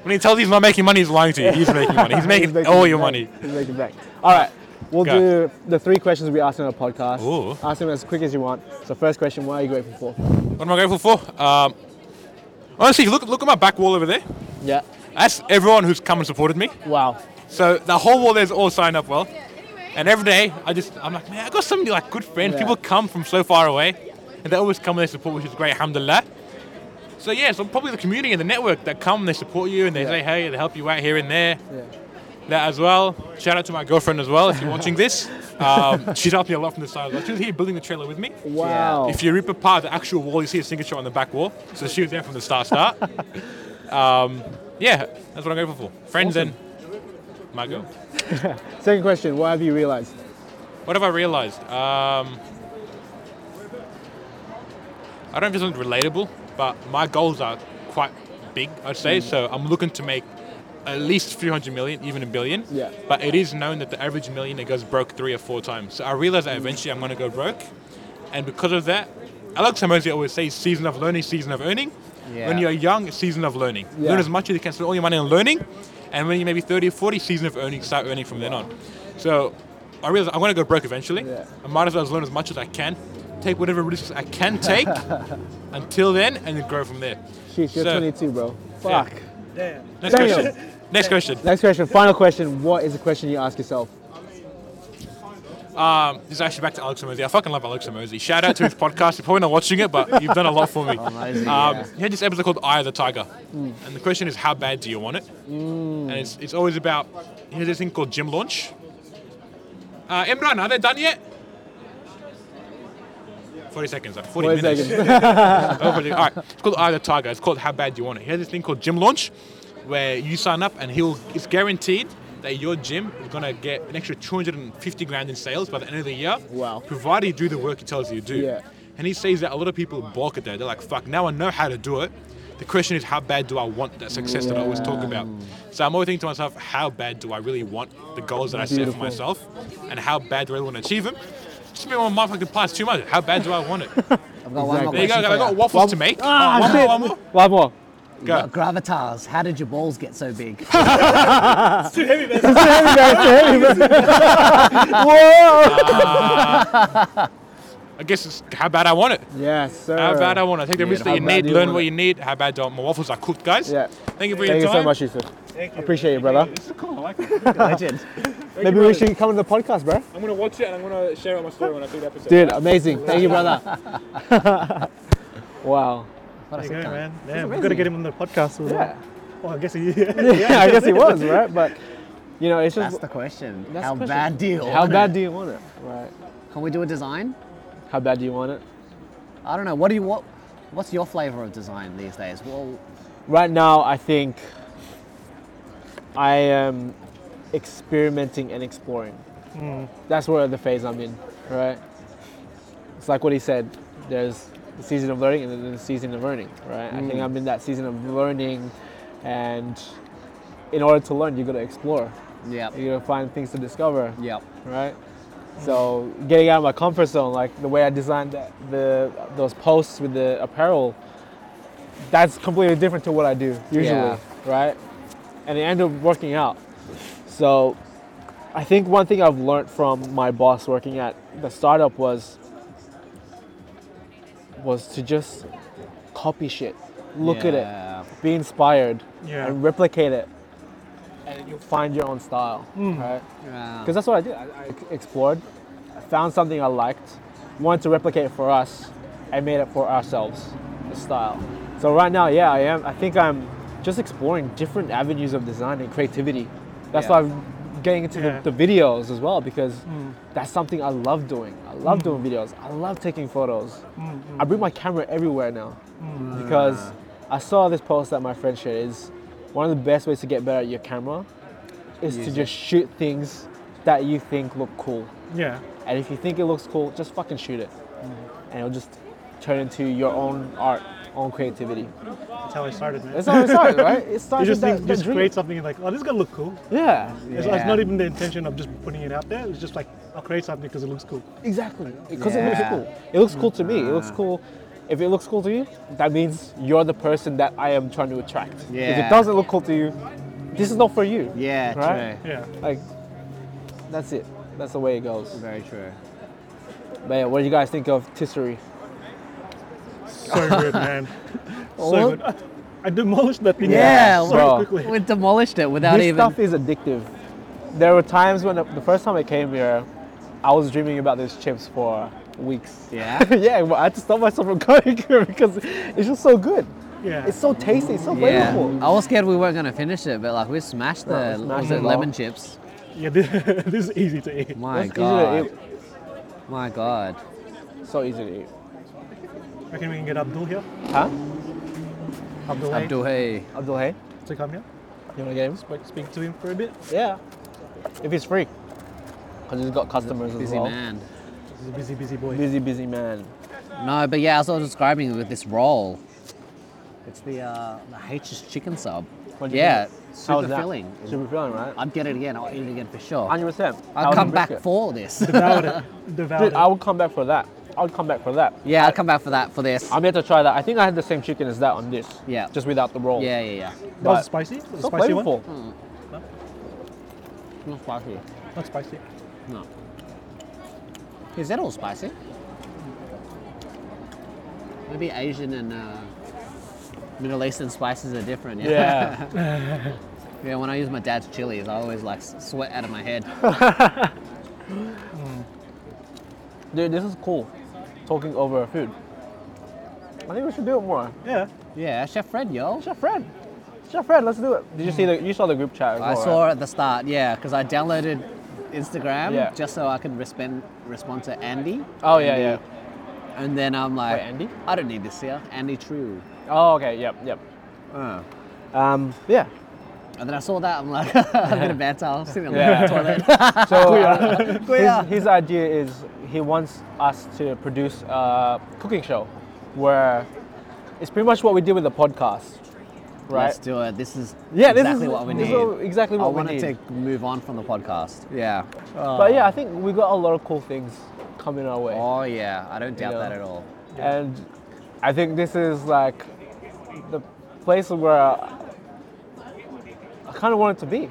when he tells you he's not making money, he's lying to you. He's making money. He's *laughs* making, He's all it your back. money. He's making back. All right. We'll Go. do the three questions we asked on our podcast. Ooh. Ask them as quick as you want. So, first question: What are you grateful for? What am I grateful for? Um, honestly, look look at my back wall over there. Yeah. That's everyone who's come and supported me. Wow. So the whole wall there's all signed up well. And every day I just I'm like, man, I got so many like good friends. Yeah. People come from so far away. And they always come and they support, which is great, alhamdulillah. So yeah, so probably the community and the network that come they support you and they Yeah. say, hey, they help you out here and there. Yeah. That as well. Shout out to my girlfriend as well if you're watching this. *laughs* Um, she's helped me a lot from the side as well. She was here building the trailer with me. Wow. If you rip apart the actual wall, you see a signature on the back wall. So she was there from the start. Start. *laughs* um, yeah, that's what I'm grateful for. Friends and my girl. *laughs* Second question: What have you realized? What have I realized? Um, I don't know if this is relatable, but my goals are quite big, I'd say. Mm. So I'm looking to make at least 300 million, even a billion. Yeah. But it is known that the average millionaire goes broke three or four times. So I realized that eventually I'm going to go broke. And because of that, Alex Hormozi always says season of learning, season of earning. Yeah. When you're young, it's season of learning. Yeah. Learn as much as you can, spend all your money on learning. And when you're maybe 30 or 40, season of earning, start earning from then on. So I realized I'm going to go broke eventually. Yeah. I might as well learn as much as I can, take whatever risks I can take *laughs* until then, and then grow from there. Sheesh, you're So- 22, bro. Yeah. Fuck. Damn. Next Damn. question. Next question. Next question. Final question. What is the question you ask yourself? Um, this is actually back to Alex Hormozi. I fucking love Alex Hormozi. Shout out to his podcast. You're probably not watching it, but you've done a lot for me. *laughs* Amazing, Um, yeah. He had this episode called Eye of the Tiger. And the question is, how bad do you want it? And it's, it's always about, he has this thing called gym launch. Uh, Imran, are they done yet? 40 seconds, like 40, 40 minutes. seconds. *laughs* *laughs* All right, it's called Eye of the Tiger. It's called How Bad Do You Want It. He has this thing called Gym Launch, where you sign up and he'll. It's guaranteed that your gym is gonna get an extra 250 grand in sales by the end of the year. Wow. Provided you do the work he tells you to do. Yeah. And he says that a lot of people balk at that. They're like, "Fuck, now I know how to do it." The question is, how bad do I want that success that I always talk about? So I'm always thinking to myself, how bad do I really want the goals that I set for myself, and how bad do I want to achieve them? Just be on my fucking past two months. How bad do I want it? *laughs* I've got one more There you go. question I for got you. waffles to make. Ah, one shit. more, one more. One more. Go. Gravitas, how did your balls get so big? *laughs* It's too heavy, man. Too heavy, man. *laughs* Whoa! I guess it's how bad I want it. Yes, sir. How bad I want it. Take the risk that How you bad need, do you learn want what it? you need. How bad do I, my waffles are cooked, guys. Yeah. Thank you for your enjoying. Thank your you time. so much, Yussef. Appreciate it, brother. It's cool. I like it. Legend. Maybe we should come on the podcast, bro. I'm gonna watch it and I'm gonna share it on my story when I see the episode. Dude, amazing. Thank you, brother. *laughs* *laughs* wow. What a There you go, guy. man. Damn, we've got to get him on the podcast as well. Yeah. Well, I guess he. *laughs* Yeah, I guess he was, right? But, you know, it's just. That's the question. That's how the question. bad do you How want bad it? do you want it? Right. Can we do a design? How bad do you want it? I don't know. What do you what? What's your flavor of design these days? Well, Right now, I think I am experimenting and exploring. Mm. That's where the phase I'm in, right? It's like what he said. There's the season of learning and then the season of earning, right? I think mm. I'm in that season of learning, and in order to learn, you got to explore. yep, You got to find things to discover, yep. right? So getting out of my comfort zone, like the way I designed the, the those posts with the apparel, that's completely different to what I do usually, Yeah. right? And it ended up working out. So I think one thing I've learned from my boss working at the startup was was to just copy shit, look at it, be inspired, Yeah. and replicate it, and you'll find your own style, hmm. right? Yeah. Because that's what I did. I, I explored, I found something I liked, wanted to replicate it for us, and made it for ourselves, the style. So right now, yeah, I am. I think I'm just exploring different avenues of design and creativity. That's Yeah. why I'm getting into Yeah. the, the videos as well because mm. that's something I love doing. I love mm. doing videos. I love taking photos. Mm, I bring my camera everywhere now because I saw this post that my friend shared. Is one of the best ways to get better at your camera is to Use just shoot things that you think look cool. Yeah. And if you think it looks cool, just fucking shoot it. And it'll just turn into your own art, own creativity. That's how I started, man. That's how it started, right? It *laughs* you started just that, think, that just dream. create something and like, oh, this is gonna look cool. Yeah, It's, Yeah. it's not even the intention of just putting it out there. It's just like I'll create something because it looks cool. exactly. Because it looks cool. It looks cool to me. It looks cool. If it looks cool to you, that means you're the person that I am trying to attract. Yeah. If it doesn't look cool to you, this is not for you. Yeah, Right? true. Yeah. Like, that's it. That's the way it goes. Very true. But yeah, what do you guys think of TISIRI? So *laughs* good, man. so Well- good. I, I demolished that thing Yeah, so bro. quickly. We demolished it without this even. This stuff is addictive. There were times when uh, the first time I came here, I was dreaming about these chips for weeks. Yeah. *laughs* yeah, but I had to stop myself from *laughs* going here because it's just so good. Yeah. It's so tasty, it's so Yeah, flavorful. I was scared we weren't gonna finish it, but like we smashed the No, we what smashed was it it lemon chips. yeah, this, this is easy to eat. My It's easy to god, eat. my god. So easy to eat. Reckon we can get Abdul here? Huh? Abdul, Abdul, hey. Abdul, hey, to come here. you wanna get him? Speak, speak to him for a bit. Yeah. If he's free. Because he's got customers as Busy well. man. He's a busy, busy boy. Busy, busy man. No, but yeah, as I was describing with this roll, it's the uh, the H's chicken sub. What'd Yeah, think? Super that? filling. Super filling, right? I'd get it again. I'll eat it again for sure. 100%. I'll come back for this. Devoured it. *laughs* Devoured Dude, it. I would come back for that. I would come back for that. yeah, I'll come back for that for this. I'm here to try that. I think I had the same chicken as that on this. Yeah. Just without the roll. Yeah, yeah, yeah. that was but- spicy? Was it So spicy flavorful. one? Not spicy. Not spicy. No. Is that all spicy? Maybe Asian and uh, Middle Eastern spices are different. Yeah. Yeah. *laughs* yeah. When I use my dad's chilies, I always like sweat out of my head. *laughs* Dude, this is cool. Talking over food. I think we should do it more. Yeah. Yeah, Chef Fred, yo. Chef Fred. Chef Fred, let's do it. Did you see the you saw the group chat as I well, saw right? it at the start, yeah, because I downloaded Instagram Yeah. just so I could respond respond to Andy. Oh yeah, Andy, yeah. And then I'm like, Wait, Andy? I don't need this here. Andy True. Oh, okay. Yep. Yep. Uh. Um, yeah. And then I saw that, I'm like, a bit of banter. I was sitting on Yeah. the toilet. *laughs* So *laughs* uh, his, his idea is he wants us to produce a cooking show where it's pretty much what we did with the podcast, right? Let's do it. This is yeah, this exactly is what we need. exactly I what we wanted need. to move on from the podcast. Yeah. But yeah, I think we got a lot of cool things coming our way. Oh yeah, I don't doubt know. that at all. And I think this is like the place where I kind of want it to be.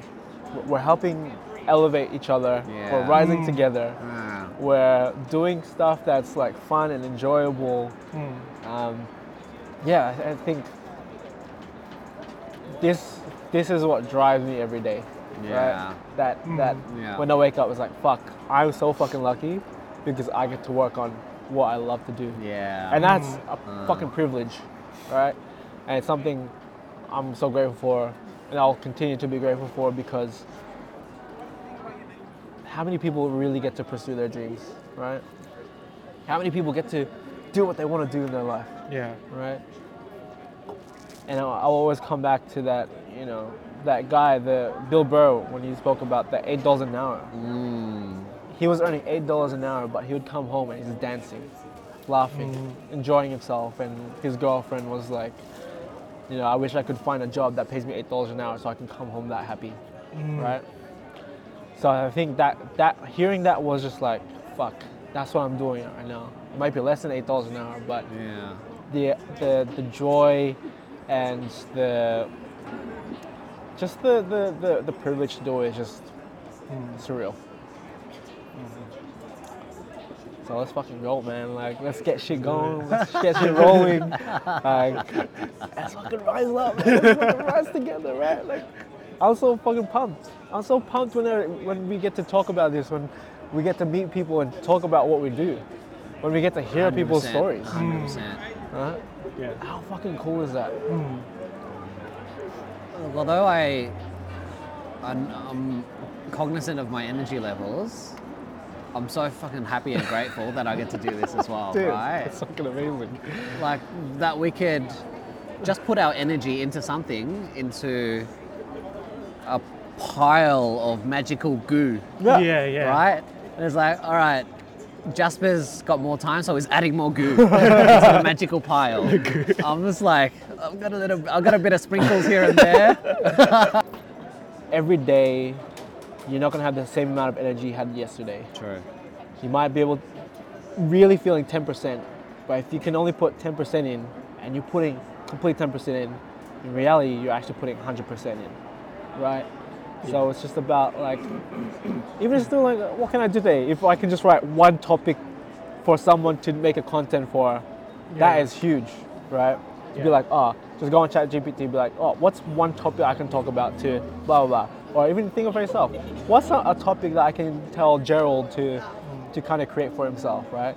We're helping elevate each other. We're Yeah. rising together. Ah. We're doing stuff that's like fun and enjoyable. Um, yeah, I I think this this is what drives me every day. Yeah. Right? That that Yeah. when I wake up, it's like fuck. I'm so fucking lucky because I get to work on what I love to do. Yeah. And that's a fucking privilege, right? And it's something I'm so grateful for, and I'll continue to be grateful for because how many people really get to pursue their dreams, right? How many people get to do what they want to do in their life, Yeah. right? And I'll, I'll always come back to that, you know, that guy, the Bill Burr, when he spoke about the eight dollars an hour. Mm. He was earning eight dollars an hour, but he would come home and he's dancing, laughing, enjoying himself, and his girlfriend was like, you know, I wish I could find a job that pays me eight dollars an hour so I can come home that happy, mm. right? So I think that that hearing that was just like, fuck, that's what I'm doing right now. It might be less than eight dollars an hour, but Yeah. the the the joy and the just the the the, the privilege to do it is just mm. surreal. Mm-hmm. So let's fucking go, man. Like, let's get shit going. Let's get shit rolling. Like, let's fucking rise up. man. Let's fucking rise together, right? Like, I'm so fucking pumped. I'm so pumped when when we get to talk about this. When we get to meet people and talk about what we do. When we get to hear people's 100%, stories. 100%. Right? Yeah. How fucking cool is that? Although I, I'm, I'm cognizant of my energy levels, I'm so fucking happy and grateful that I get to do this as well, Dude, right? it's fucking amazing. Like that we could just put our energy into something, into a pile of magical goo, Yeah. Yeah, yeah. right? And it's like, all right, Jasper's got more time, so he's adding more goo *laughs* *laughs* into the magical pile. I'm just like, I've got a little, I've got a bit of sprinkles here and there. *laughs* Every day, you're not gonna have the same amount of energy you had yesterday. True. You might be able, really feeling 10%, but if you can only put 10% in, and you're putting complete 10% in, in reality, you're actually putting 100% in, right? So it's just about like, even just doing like, what can I do today? If I can just write one topic for someone to make a content for, that Yeah. is huge, right? To be like, oh, just go on ChatGPT, be like, oh, what's one topic I can talk about to blah blah blah, or even think of yourself, what's a, a topic that I can tell Gerald to to kind of create for himself, right?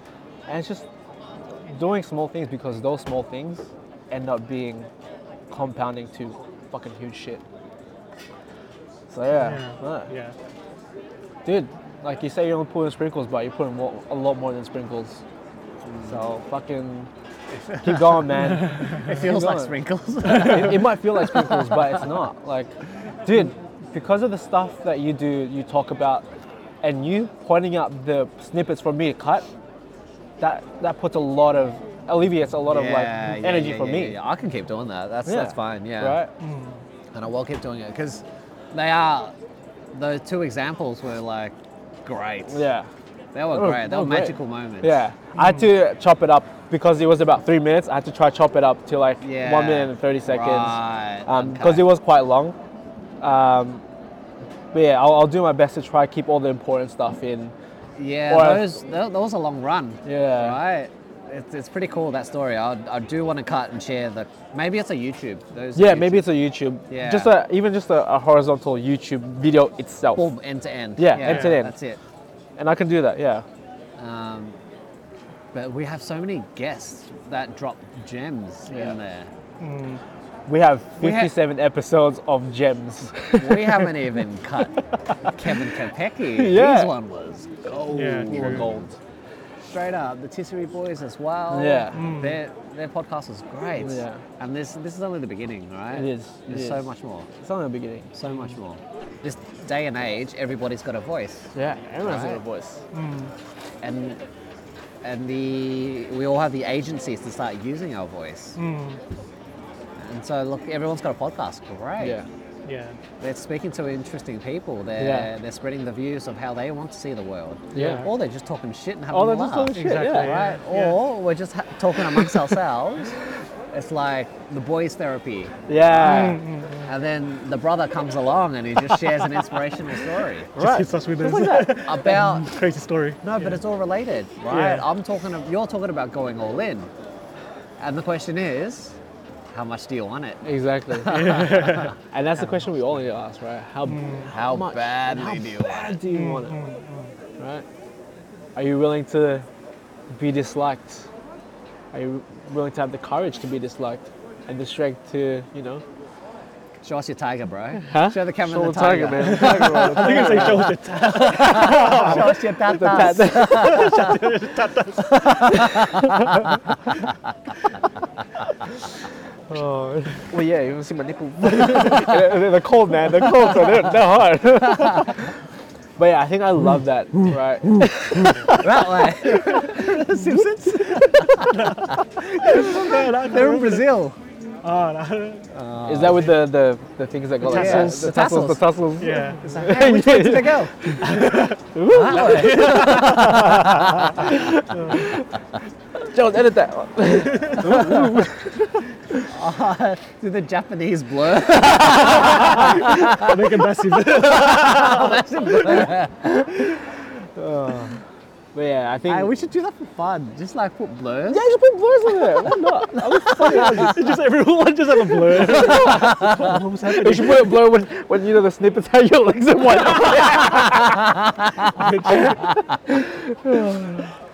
And it's just doing small things because those small things end up being compounding to fucking huge shit. So yeah, Yeah. yeah. Dude, like you say, you're only put in sprinkles, but you put in more, a lot more than sprinkles. So fucking *laughs* keep going, man. It feels like sprinkles. *laughs* it, it might feel like sprinkles, but it's not. Like, dude, because of the stuff that you do, you talk about, and you pointing out the snippets for me to cut, that that puts a lot of alleviates a lot of like Yeah, yeah, energy yeah, for yeah, me. yeah. I can keep doing that. That's Yeah. that's fine. Yeah. Right? And I will keep doing it because they are. Those two examples were like great. Yeah. They were Oh, great. They were great. magical moments. Yeah. I had to chop it up because it was about three minutes. I had to try chop it up to like Yeah. one minute and thirty seconds. Right. because okay. it was quite long. Um, but yeah, I'll, I'll do my best to try to keep all the important stuff in. Yeah, or- those that, that was a long run. Yeah. Right. It's, it's pretty cool that story. I I do want to cut and share the. Maybe it's a YouTube. Those Yeah, YouTube, maybe it's a YouTube. Yeah. Just a even just a, a horizontal YouTube video itself. full end to end. Yeah, end to end. That's it. And I can do that. Yeah. Um, but we have so many guests that drop gems Yeah. in there. We have We ha- 57 episodes of gems. We haven't *laughs* even cut Kevin Kopecki. *laughs* Yeah. His one was gold. Yeah, true. gold. straight up. The TISIRI Boys as well. Yeah. Mm. Their their podcast was great. Yeah. And this this is only the beginning, right? It is, it There's so is. much more. It's only the beginning. So much more. This day and age, everybody's got a voice. Yeah, everyone's got a Right. voice. Mm. And and the we all have the agencies to start using our voice. Mm. And so look, everyone's got a podcast. Great. Yeah. Yeah. They're speaking to interesting people. They're Yeah. they're spreading the views of how they want to see the world. Yeah. Or they're just talking shit and having Oh, a laugh. just talking shit. Exactly, Yeah. yeah. right? Or we're just ha- talking amongst ourselves. It's like the boys' therapy. Yeah. Mm-hmm. And then the brother comes along and he just shares an inspirational story *laughs* Just Right. hits us with Just this like that. *laughs* about. crazy story. No, but it's all related, right? Yeah. I'm talking. Of, you're talking about going all in, and the question is, how much do you want it? Exactly. *laughs* *laughs* and that's the question we all need to ask, right? How mm. How much- badly how do you want bad it? do you want it? Mm, mm, right? Are you willing to be disliked? Are you willing to have the courage to be disliked and the strength to, you know? Show us your tiger, bro. Huh? Show the camera Show the tiger. man. The tiger, *laughs* bro. I think it's like show the Show us your tatas. Oh. Well, yeah, you can see my nipple. *laughs* they're, they're cold, man. They're cold, so they're, they're hard. *laughs* but yeah, I think I love that, right? *laughs* that way. Uh, Simpsons. They're in Brazil. Oh, no. Is that with the, the, the things that go like that? tassels. The The tassels, the tassels. Yeah. It's like, hey, which way did they go? that way. Jones, edit that. Uh, *laughs* do the Japanese blur? Make it massive. But yeah, I think. Hey, we should do that for fun. Just like put blurs. yeah, just put blurs in there. Why not? That was funny. *laughs* It's just everyone just have a blur. *laughs* what was You happening? should put a blur when, when you know the snippets how your legs are white.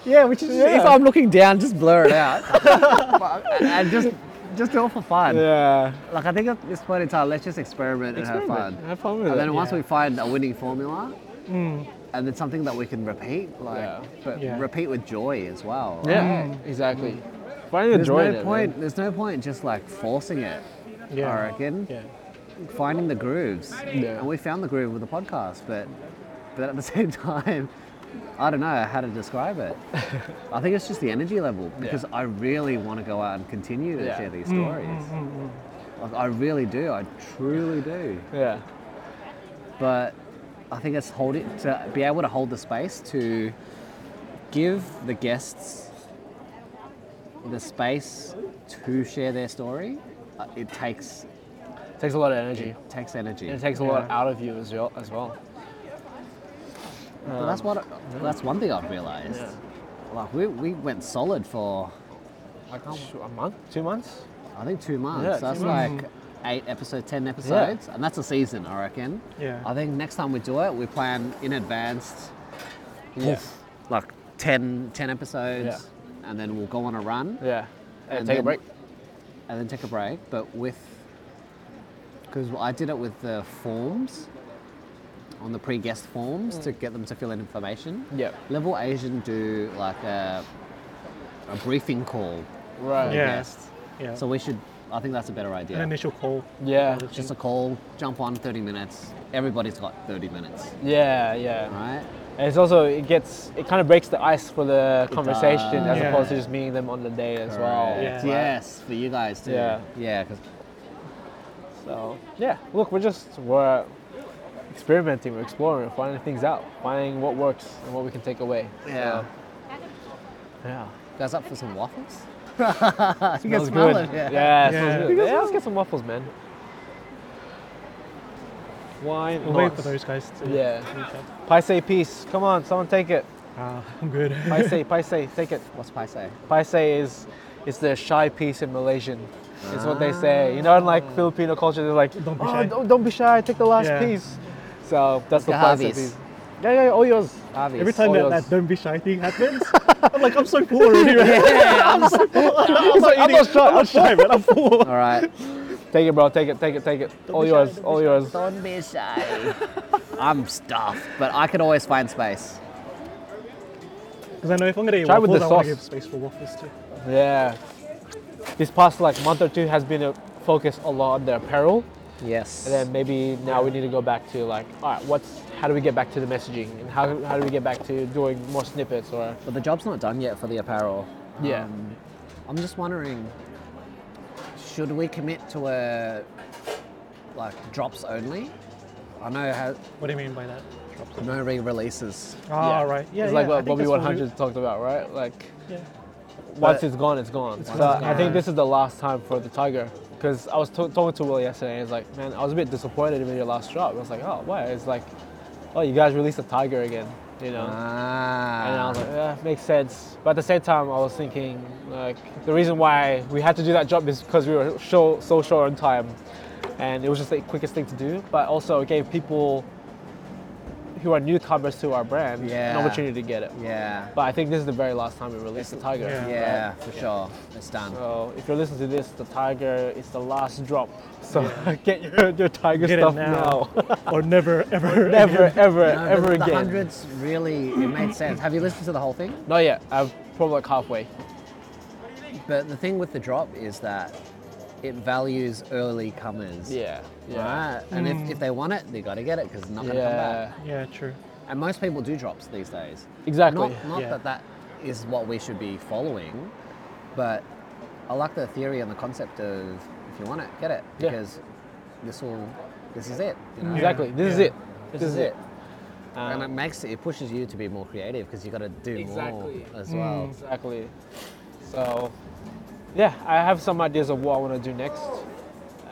Yeah, which is Just, If I'm looking down, just blur it out, *laughs* and, and just just do it for fun. yeah. Like I think at this point in time, let's just experiment, and have fun. Have fun with And it. then once yeah. we find a winning formula, hmm. and then something that we can repeat, like, Yeah. but Yeah. repeat with joy as well. right? yeah, exactly. Hmm. Finding the There's joy no in it. point. man. There's no point just like forcing it. Yeah. I reckon Yeah. finding the grooves. Yeah. And we found the groove with the podcast, but but at the *laughs* same time, I don't know how to describe it. *laughs* I think it's just the energy level because I really want to go out and continue to Yeah. share these mm, mm, stories. Mm, like, I really do. I truly do. Yeah. But I think it's holding to be able to hold the space to give the guests the space to share their story. uh, It takes takes a lot of energy. it takes energy. And it takes a lot out of you as well. As well. But that's what that's one thing I've realized. Like we, we went solid for like A month, two months. I think two months. Yeah, two that's months. like eight episodes, ten episodes, and that's a season, I reckon. Yeah. I think next time we do it, we plan in advance, Yeah. like 10, 10 episodes, Yeah. and then we'll go on a run, Yeah. And, And take a break. and then take a break. But with because I did it with the forms on the pre-guest forms to mm. get them to fill in information. Yeah. Level Asian do like a, a briefing call Right. Yeah. guests. Yeah. So we should. I think that's a better idea. An initial call. Yeah. Just a call, jump on 30 minutes. Everybody's got 30 minutes, Yeah. Yeah. right? And it's also it gets it kind of breaks the ice for the conversation as Yeah. opposed to just meeting them on the day as well. Correct. Yeah. Yes, for you guys too. Yeah. Yeah, because So yeah, look, we're just we're experimenting, we're exploring, we're finding things out, finding what works and what we can take away. yeah. So, yeah. Guys up for some waffles? *laughs* you can Smells smell good. it. Yeah. Yeah, it Yeah. smells good. Yeah, let's get some waffles, man. Why We'll not? wait for those guys to Yeah. reach out. Paise piece. Come on, someone take it. Ah, I'm good. *laughs* Paise, paise, take it. What's Paise? Paise is is the shy piece in Malaysian. It's what they say. You know, in like Filipino culture, they're like, Don't be oh, shy." Don't, don't be shy. Take the last Yeah. piece. So that's the Like Paise Harvey's. piece. Yeah, yeah, yeah, all yours. Harvey's. Every time that, yours. that don't be shy thing happens, *laughs* I'm like, I'm so full already. man. *laughs* yeah, *laughs* I'm so- I'm, like I'm eating- not shy, I'm not shy, man. I'm full. All right. Take it, bro. Take it. Take it. Take it. all be shy, yours. don't all yours. Don't be shy. I'm stuffed, but I can always find space. Because I know if I'm gonna eat Try with waffles, the I want to sauce. give space for waffles too. Yeah. This past like month or two has been a focus a lot on the apparel, Yes. and then maybe now we need to go back to like, all right, what's how do we get back to the messaging, and how, how do we get back to doing more snippets or But the job's not done yet for the apparel. Yeah. Um, I'm just wondering, should we commit to a like drops only? I know how What do you mean by that? no re-releases. Oh, right. Yeah, it's yeah, like I what Bobby that's what we- 100 talked about, right? Like Yeah. once But- it's gone, it's gone. so gone, I think this is the last time for the Tiger. Because I was to- talking to Will yesterday, and he's like, man, I was a bit disappointed with your last drop. I was like, oh, why? It's like, oh, you guys released a Tiger again, you know? Ah. And I was like, yeah, makes sense. But at the same time, I was thinking, like, the reason why we had to do that job is because we were so, so short on time. And it was just the quickest thing to do. But also, it gave people who are newcomers to our brand Yeah. an opportunity to get it. yeah. But I think this is the very last time we release the Tiger. Yeah. Yeah, for sure. It's done. So if you're listening to this, the Tiger is the last drop. So *laughs* get your, your Tiger Get stuff now. now. *laughs* or never, ever. Never, ever, No, ever the again. hundreds really it made sense. Have you listened to the whole thing? Not yet. I'm probably like halfway. But the thing with the drop is that it values early comers. Yeah. Yeah. Right? And if, if they want it, they got to get it because it's not going to come back. Yeah, true. And most people do drops these days. Exactly. Not, not Yeah. that that is what we should be following, but I like the theory and the concept of if you want it, get it Yeah. because this will, this is it. You know? Exactly. This is it. This, is it. Um, and it makes it pushes you to be more creative because you got to do Exactly. more as well. Exactly. So, yeah, I have some ideas of what I want to do next.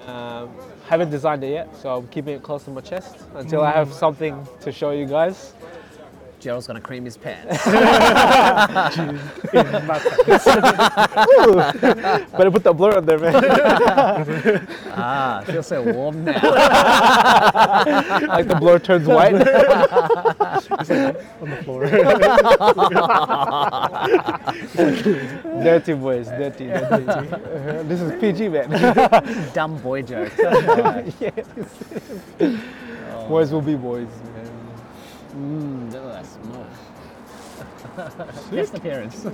Um, haven't designed it yet, so I'm keeping it close to my chest until I have something to show you guys. Gerald's gonna cream his pants. *laughs* Better put the blur on there, man. *laughs* ah, I feel so warm now. *laughs* like the blur turns white. On the floor. *laughs* *laughs* dirty boys, dirty, dirty. Uh, this is PG, man. *laughs* Dumb boy joke. boys will be boys, man. Mm, look at that smoke. Guest appearance.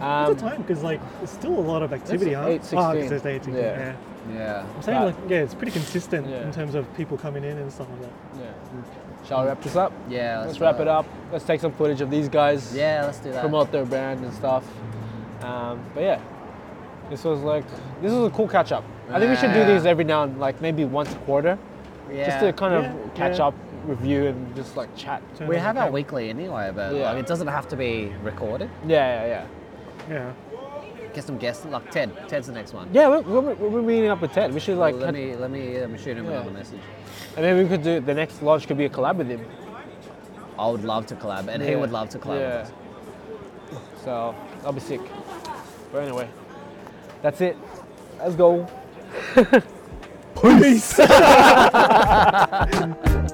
Um, time because like it's still a lot of activity, huh? 8, Oh, 16. 'cause it's 18. Yeah. Yeah. Yeah. I'm saying Right. like yeah, it's pretty consistent Yeah. in terms of people coming in and stuff like that. yeah. Shall we wrap this up? Yeah. Let's wrap it up. Let's take some footage of these guys. Yeah, let's do that. promote their brand and stuff. Um, but yeah, this was like this was a cool catch up. I think we should do these every now and like maybe once a quarter, Yeah. just to kind of Yeah, catch yeah. up, review, and just like chat. We have our weekly anyway, but Yeah. like, it doesn't have to be recorded. Yeah, yeah, yeah. Yeah. Get some guests, like Ted. Ted's the next one. Yeah, we're, we're, we're meeting up with Ted. We should like, let cut- me let me um, shoot him Yeah. another message. And then we could do the next launch could be a collab with him. I would love to collab, and he Yeah. would love to collab. Yeah. with us. So I'll be sick. But anyway, that's it. Let's go. *laughs* Peace. *laughs*